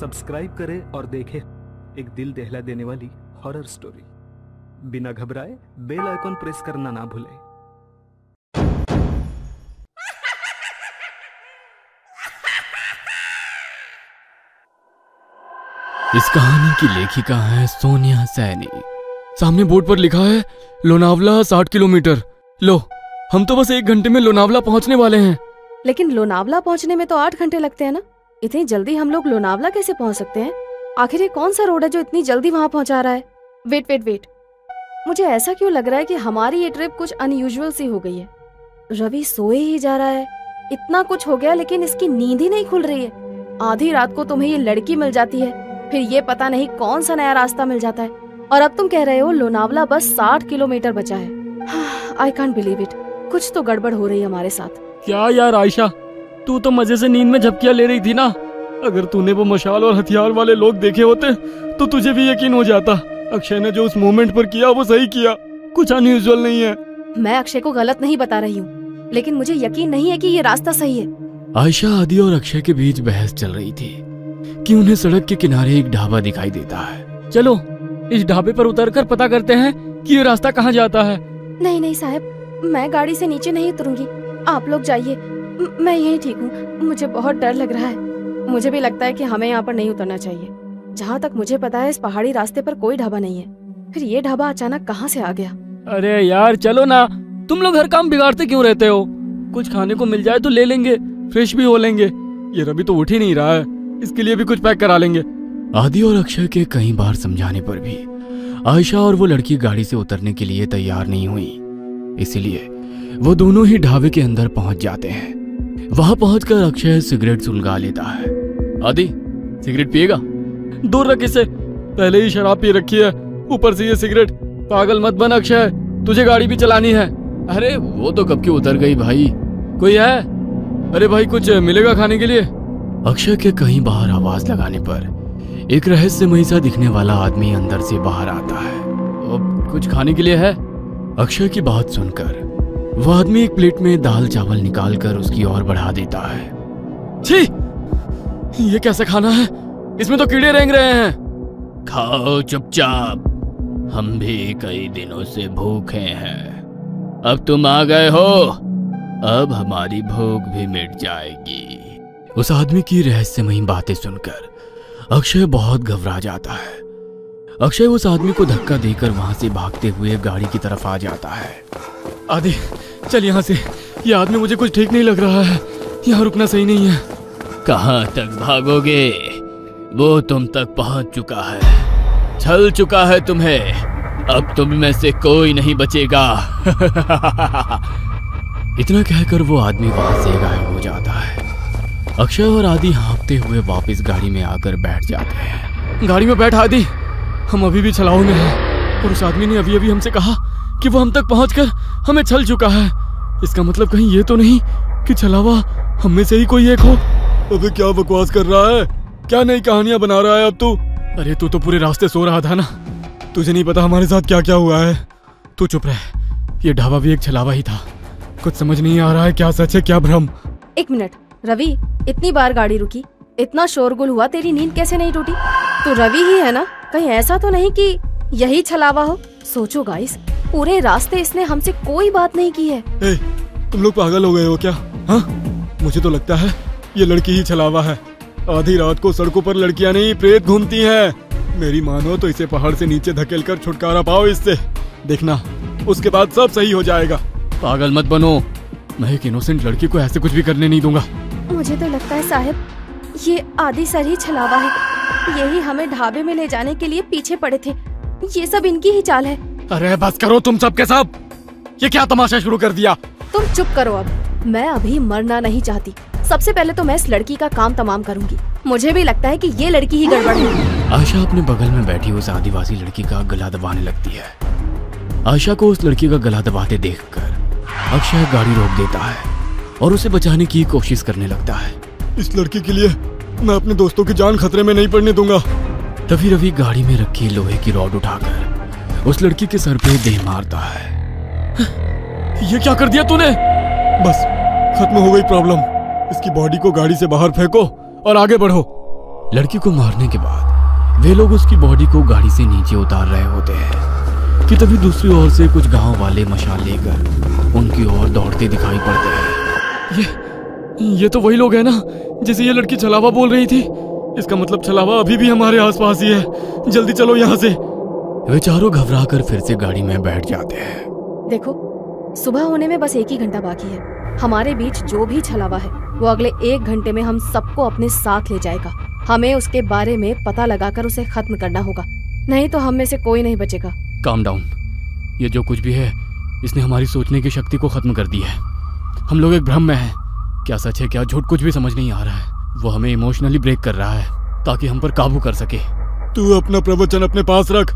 Subscribe करें और देखें एक दिल दहला देने वाली हॉरर स्टोरी बिना घबराए बेल आइकॉन प्रेस करना ना भूलें। इस कहानी की लेखिका है सोनिया सैनी। सामने बोर्ड पर लिखा है लोनावला साठ किलोमीटर। लो हम तो बस एक घंटे में लोनावला पहुँचने वाले हैं। लेकिन लोनावला पहुँचने में तो आठ घंटे लगते हैं ना? इतनी जल्दी हम लोग लोनावला कैसे पहुँच सकते हैं? आखिर ये कौन सा रोड है जो इतनी जल्दी वहाँ पहुँचा रहा है? वेट वेट वेट मुझे ऐसा क्यों लग रहा है कि हमारी ये ट्रिप कुछ अनयूजुअल सी हो गई है? रवि सोए ही जा रहा है। इतना कुछ हो गया लेकिन इसकी नींद ही नहीं खुल रही है। आधी रात को तुम्हें ये लड़की मिल जाती है। फिर ये पता नहीं कौन सा नया रास्ता मिल जाता है। और अब तुम कह रहे हो लोनावला बस साठ किलोमीटर बचा है। आई कांट बिलीव इट कुछ तो गड़बड़ हो रही है हमारे साथ। क्या यार आयशा? तू तो मज़े से नींद में झपकियाँ ले रही थी ना। अगर तूने वो मशाल और हथियार वाले लोग देखे होते तो तुझे भी यकीन हो जाता। अक्षय ने जो उस मोमेंट पर किया वो सही किया। कुछ अनयूजुअल नहीं है। मैं अक्षय को गलत नहीं बता रही हूँ लेकिन मुझे यकीन नहीं है कि ये रास्ता सही है। आयशा आदि और अक्षय के बीच बहस चल रही थी कि उन्हें सड़क के किनारे एक ढाबा दिखाई देता है। चलो इस ढाबे पर उतरकर पता करते हैं कि ये रास्ता कहाँ जाता है। नहीं नहीं साहब मैं गाड़ी से नीचे नहीं उतरूँगी। आप लोग जाइए। म- यही ठीक हूँ। मुझे बहुत डर लग रहा है। मुझे भी लगता है कि हमें यहाँ पर नहीं उतरना चाहिए। जहाँ तक मुझे पता है इस पहाड़ी रास्ते पर कोई ढाबा नहीं है। फिर ये ढाबा अचानक कहाँ से आ गया? अरे यार चलो ना। तुम लोग हर काम बिगाड़ते क्यों रहते हो? कुछ खाने को मिल जाए तो ले लेंगे। फ्रेश भी हो लेंगे। ये रवि तो उठ ही नहीं रहा है। इसके लिए भी कुछ पैक करा लेंगे। आदि और अक्षय के कई बार समझाने पर भी आयशा और वो लड़की गाड़ी से उतरने के लिए तैयार नहीं हुई। इसीलिए वो दोनों ही ढाबे के अंदर पहुँच जाते हैं। वहाँ पहुंचकर अक्षय सिगरेट सुलगा लेता है। आदि सिगरेट पिएगा? दूर रख इसे। पहले ही शराब पी रखी है। ऊपर से ये सिगरेट। पागल मत बन अक्षय। तुझे गाड़ी भी चलानी है। अरे वो तो कब की उतर गई भाई। कोई है? अरे भाई कुछ मिलेगा खाने के लिए? अक्षय के कहीं बाहर आवाज़ लगाने पर एक रहस्यमयी सा दिखने वाला आदमी अंदर से बाहर आता है। अब कुछ खाने के लिए है? अक्षय की बात सुनकर वह आदमी एक प्लेट में दाल चावल निकालकर उसकी ओर बढ़ा देता है। छी! ये कैसा खाना है? इसमें तो कीड़े रेंग रहे हैं। खाओ चुपचाप। हम भी कई दिनों से भूखे हैं। अब तुम आ गए हो। अब हमारी भूख भी मिट जाएगी। उस आदमी की रहस्यमयी बातें सुनकर अक्षय बहुत घबरा जाता है। अक्षय उस आदमी को धक्का देकर वहाँ से भागते हुए गाड़ी की तरफ़ आ जाता है। आदि चल यहाँ से। ये आदमी मुझे कुछ ठीक नहीं लग रहा है। यहाँ रुकना सही नहीं है। कहाँ तक भागोगे? वो तुम तक पहुँच चुका है। छल चुका है तुम्हें। अब तुम में से कोई नहीं बचेगा। इतना कहकर वो आदमी वहाँ से गायब हो जाता है। अक्षय और आदि हाँपते हुए वापस गाड़ी में आकर बैठ जाते हैं। गाड़ी में बैठ आदि। हम अभी भी छलाऊ में हैं, और उस आदमी ने अभी अभी हमसे कहा कि वो हम तक पहुंचकर हमें छल चुका है। इसका मतलब कहीं ये तो नहीं कि छलावा हम में से ही कोई एक हो। अबे, क्या बकवास कर रहा है? क्या नई कहानियाँ बना रहा है अब तू? अरे, तू तो पूरे रास्ते सो रहा था ना। तुझे नहीं पता हमारे साथ क्या क्या हुआ है। तू चुप रह। ये ढाबा भी एक छलावा ही था। कुछ समझ नहीं आ रहा है क्या सच है, क्या भ्रम। एक मिनट, रवि, इतनी बार गाड़ी रुकी। इतना शोरगुल हुआ, तेरी नींद कैसे नहीं टूटी? तो रवि ही है ना? कहीं ऐसा तो नहीं कि यही छलावा हो। सोचो गाइस पूरे रास्ते इसने हमसे कोई बात नहीं की है। ए, तुम लोग पागल हो गए हो क्या? हाँ? मुझे तो लगता है ये लड़की ही छलावा है। आधी रात को सड़कों पर लड़कियाँ नहीं प्रेत घूमती हैं। मेरी मानो तो इसे पहाड़ से नीचे धकेल कर छुटकारा पाओ इससे। देखना उसके बाद सब सही हो जाएगा। पागल मत बनो। मैं एक इनोसेंट लड़की को ऐसे कुछ भी करने नहीं दूँगा। मुझे तो लगता है साहब ये आदि सर ही छलावा है। यही हमें ढाबे में ले जाने के लिए पीछे पड़े थे। ये सब इनकी ही चाल है। अरे बस करो तुम सबके सब। ये क्या तमाशा शुरू कर दिया? तुम चुप करो अब। मैं अभी मरना नहीं चाहती। सबसे पहले तो मैं इस लड़की का काम तमाम करूँगी। मुझे भी लगता है कि ये लड़की ही गड़बड़ है। आशा अपने बगल में बैठी उस आदिवासी लड़की का गला दबाने लगती है। आशा को उस लड़की का गला दबाते देखकर अक्षय गाड़ी रोक देता है और उसे बचाने की कोशिश करने लगता है। इस लड़की के लिए मैं अपने दोस्तों की जान खतरे में नहीं पड़ने दूँगा। तभी रवि गाड़ी में रखी लोहे की रॉड उठाकर उस लड़की के सर पे दे मारता है। ये क्या कर दिया तूने? बस खत्म हो गई प्रॉब्लम। इसकी बॉडी को गाड़ी से बाहर फेंको और आगे बढ़ो। लड़की को मारने के बाद वे लोग उसकी बॉडी को गाड़ी से नीचे उतार रहे होते हैं कि तभी दूसरी ओर से कुछ गाँव वाले मशाल लेकर उनकी ओर दौड़ते दिखाई पड़ते हैं। ये ये तो वही लोग हैं ना जिसे ये लड़की छलावा बोल रही थी। इसका मतलब छलावा अभी भी हमारे आसपास ही है। जल्दी चलो यहाँ से। वे चारों घबरा कर फिर से गाड़ी में बैठ जाते हैं। देखो सुबह होने में बस एक ही घंटा बाकी है। हमारे बीच जो भी छलावा है वो अगले एक घंटे में हम सबको अपने साथ ले जाएगा। हमें उसके बारे में पता लगाकर उसे खत्म करना होगा। नहीं तो हम में से कोई नहीं बचेगा। काम डाउन ये जो कुछ भी है इसने हमारी सोचने की शक्ति को खत्म कर दी है। हम लोग एक भ्रम में हैं। क्या सच है क्या झूठ कुछ भी समझ नहीं आ रहा है। वो हमें इमोशनली ब्रेक कर रहा है ताकि हम पर काबू कर सके। तू अपना प्रवचन अपने पास रख।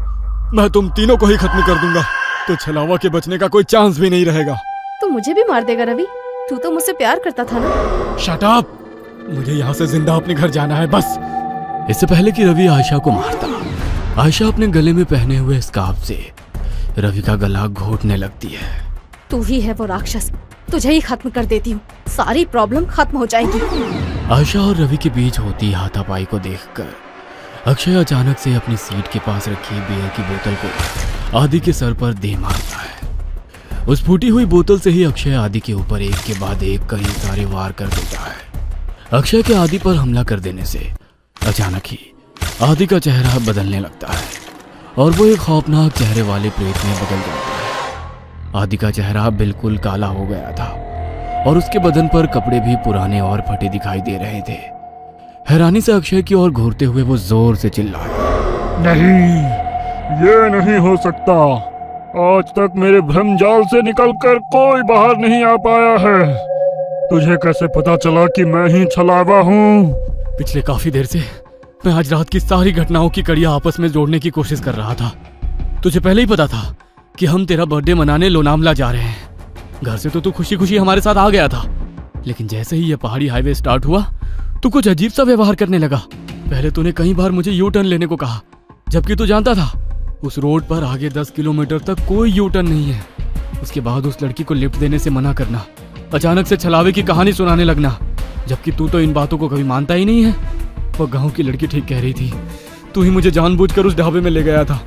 मैं तुम तीनों को ही खत्म कर दूँगा। तो छलावा के बचने का कोई चांस भी नहीं रहेगा। तू मुझे भी मार देगा रवि। तू तो मुझसे प्यार करता था ना? शट अप मुझे यहाँ से ज़िंदा अपने घर जाना है बस। इससे पहले कि रवि आयशा को मारता आयशा अपने गले में पहने हुए स्कार्फ से रवि का गला घोटने लगती है। तू ही है वो राक्षस। तुझे ही खत्म कर देती हूँ। सारी प्रॉब्लम खत्म हो जाएगी। आशा और रवि के बीच होती हाथापाई को देखकर। अक्षय अचानक से अपनी सीट के पास रखी बियर की बोतल को आदि के सर पर दे मारता है। उस फूटी हुई बोतल से ही अक्षय आदि के ऊपर एक के बाद एक कई सारे वार कर देता है। अक्षय के आदि पर हमला कर देने से अचानक ही आदि का चेहरा बदलने लगता है और वो एक खौफनाक चेहरे वाले प्रेत में बदल जाता है। आदि का चेहरा बिल्कुल काला हो गया था और उसके बदन पर कपड़े भी पुराने और फटे दिखाई दे रहे थे। हैरानी से अक्षय की ओर घूरते हुए वो ज़ोर से चिल्लाया नहीं ये नहीं हो सकता। आज तक मेरे भ्रम जाल से निकलकर कोई बाहर नहीं आ पाया है। तुझे कैसे पता चला कि मैं ही छलावा हूँ? पिछले काफ़ी देर से मैं आज रात की सारी घटनाओं की कड़ियाँ आपस में जोड़ने की कोशिश कर रहा था। तुझे पहले ही पता था कि हम तेरा बर्थडे मनाने लोनामला जा रहे हैं। घर से तो तू खुशी खुशी हमारे साथ आ गया था। लेकिन जैसे ही ये पहाड़ी हाईवे स्टार्ट हुआ, तू कुछ अजीब सा व्यवहार करने लगा। पहले तूने कई बार मुझे यू टर्न लेने को कहा, जबकि तू जानता था, उस रोड पर आगे दस किलोमीटर तक कोई यू टर्न नहीं है। उसके बाद उस लड़की को लिफ्ट देने से मना करना, अचानक से छलावे की कहानी सुनाने लगना, जबकि तू तो इन बातों को कभी मानता ही नहीं है। वो गाँव की लड़की ठीक कह रही थी, तू ही मुझे जानबूझकर उस ढाबे में ले गया था।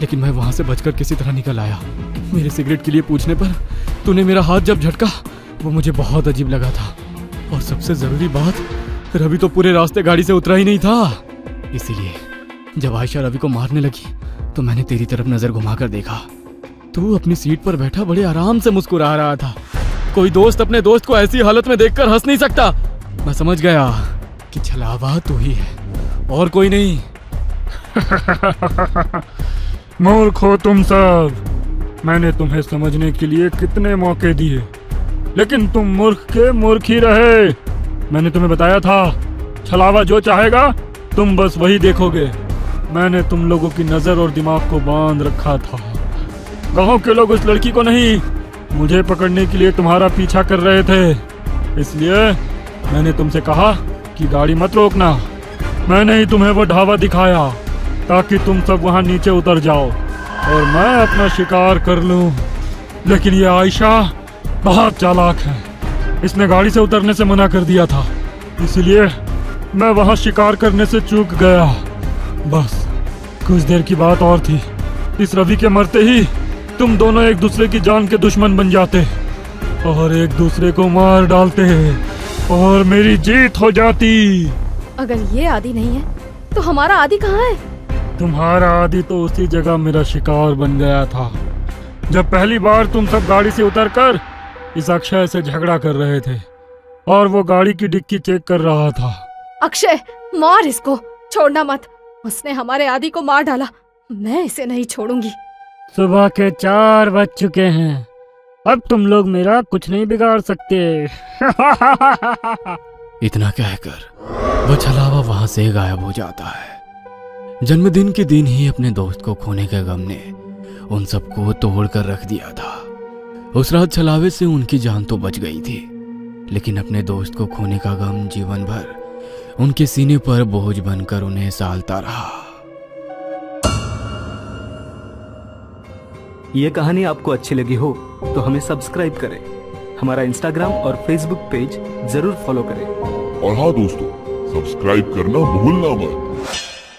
लेकिन मैं वहाँ से बचकर किसी तरह निकल आया। मेरे सिगरेट के लिए पूछने पर तूने मेरा हाथ जब झटका, वो मुझे बहुत अजीब लगा था। और सबसे ज़रूरी बात, रवि तो पूरे रास्ते गाड़ी से उतरा ही नहीं था। इसीलिए, जब आयशा रवि को मारने लगी तो मैंने तेरी तरफ़ नज़र घुमाकर देखा। तू अपनी सीट पर बैठा बड़े आराम से मुस्कुरा रहा था। कोई दोस्त अपने दोस्त को ऐसी हालत में देखकर हंस नहीं सकता। मैं समझ गया कि छलावा तू ही है, और कोई नहीं। मूर्ख हो तुम सब। मैंने तुम्हें समझने के लिए कितने मौके दिए, लेकिन तुम मूर्ख के मूर्ख ही रहे। मैंने तुम्हें बताया था, छलावा जो चाहेगा, तुम बस वही देखोगे। मैंने तुम लोगों की नज़र और दिमाग को बाँध रखा था। गाँव के लोग उस लड़की को नहीं, मुझे पकड़ने के लिए तुम्हारा पीछा कर रहे थे। इसलिए मैंने तुमसे कहा कि गाड़ी मत रोकना। मैंने ही तुम्हें वो ढाबा दिखाया, ताकि तुम सब वहाँ नीचे उतर जाओ। और मैं अपना शिकार कर लूँ। लेकिन ये आयशा बहुत चालाक है। इसने गाड़ी से उतरने से मना कर दिया था। इसलिए मैं वहाँ शिकार करने से चूक गया। बस, कुछ देर की बात और थी। इस रवि के मरते ही तुम दोनों एक दूसरे की जान के दुश्मन बन जाते। और एक दूसरे को मार डालते और मेरी जीत हो जाती। अगर ये आदि नहीं है तो हमारा आदि कहाँ है? तुम्हारा आदि तो उसी जगह मेरा शिकार बन गया था। जब पहली बार तुम सब गाड़ी से उतर कर इस अक्षय से झगड़ा कर रहे थे और वो गाड़ी की डिक्की चेक कर रहा था। अक्षय मार इसको। छोड़ना मत। उसने हमारे आदि को मार डाला। मैं इसे नहीं छोड़ूँगी। सुबह के चार बज चुके हैं। अब तुम लोग मेरा कुछ नहीं बिगाड़ सकते। इतना कहकर वो छलावा वहाँ से गायब हो जाता है। जन्मदिन के दिन ही अपने दोस्त को खोने के गम ने उन सबको तोड़ कर रख दिया था। उस रात छलावे से उनकी जान तो बच गई थी लेकिन अपने दोस्त को खोने का गम जीवन भर उनके सीने पर बोझ बनकर उन्हें सालता रहा। ये कहानी आपको अच्छी लगी हो तो हमें सब्सक्राइब करें। हमारा इंस्टाग्राम और फेसबुक पेज ज़रूर फॉलो करें। और हाँ दोस्तों सब्सक्राइब करना भूलना मत।